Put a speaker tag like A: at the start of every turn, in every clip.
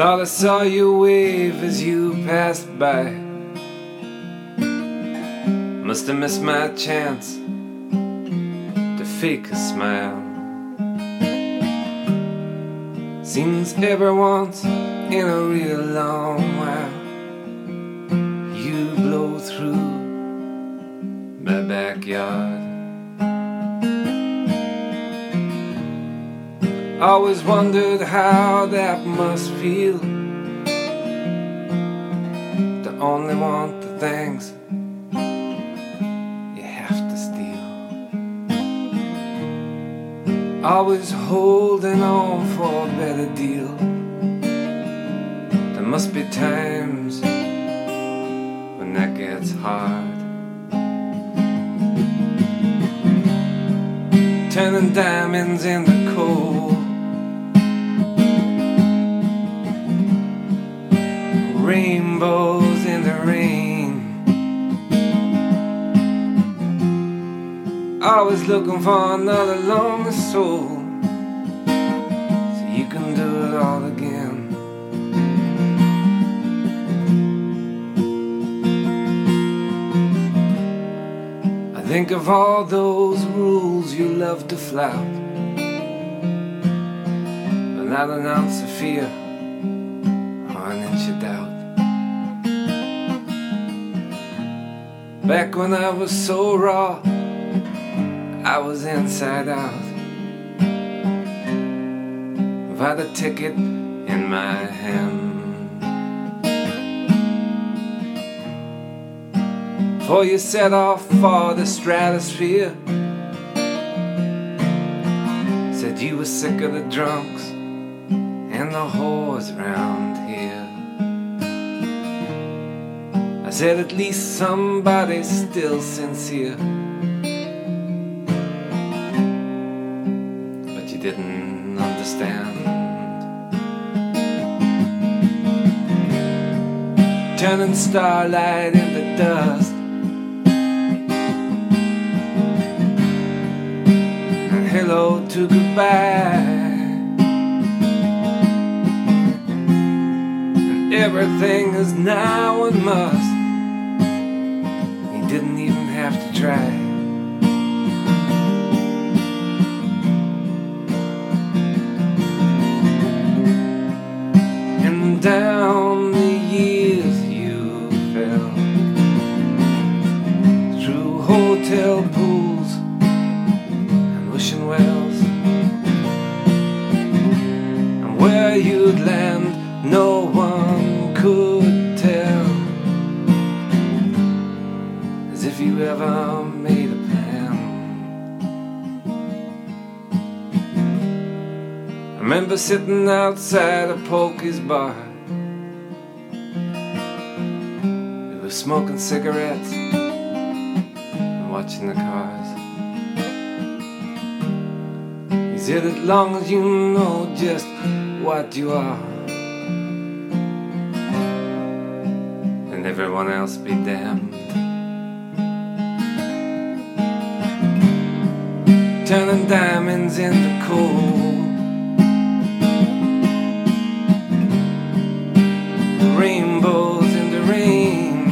A: Thought I saw you wave as you passed by. Must have missed my chance to fake a smile. Seems once in a real long while you blow through my backyard. Always wondered how that must feel to only want the things you have to steal. Always holding on for a better deal. There must be times when that gets hard. Turning diamonds into rainbows in the rain. Always looking for another lonely soul, so you can do it all again. I think of all those rules you love to flout, but not an ounce of fear Back when I was so raw, I was inside out. Had a ticket in my hand. Before you set off for the stratosphere, said you were sick of the drunks and the whores around here. I said at least somebody's still sincere. But you didn't understand. Turning starlight into dust. And hello to goodbye. And everything is now and must. Didn't even have to try. And down the years you fell through hotel pools and wishing wells, and where you'd land, no one could ever made a plan. I remember sitting outside a Pokey's bar. We were smoking cigarettes and watching the cars. He said, as long as you know just what you are, and everyone else be damned. Turning diamonds into coal. rainbows in the rain.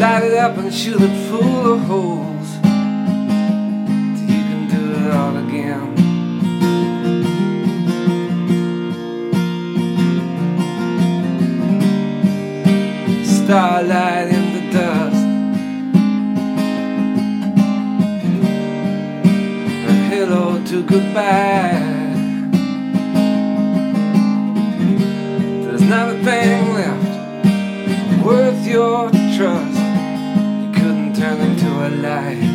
A: Light it up and shoot it full of holes till you can do it all again. Starlight to goodbye. There's not a thing left worth your trust. You couldn't turn into a lie.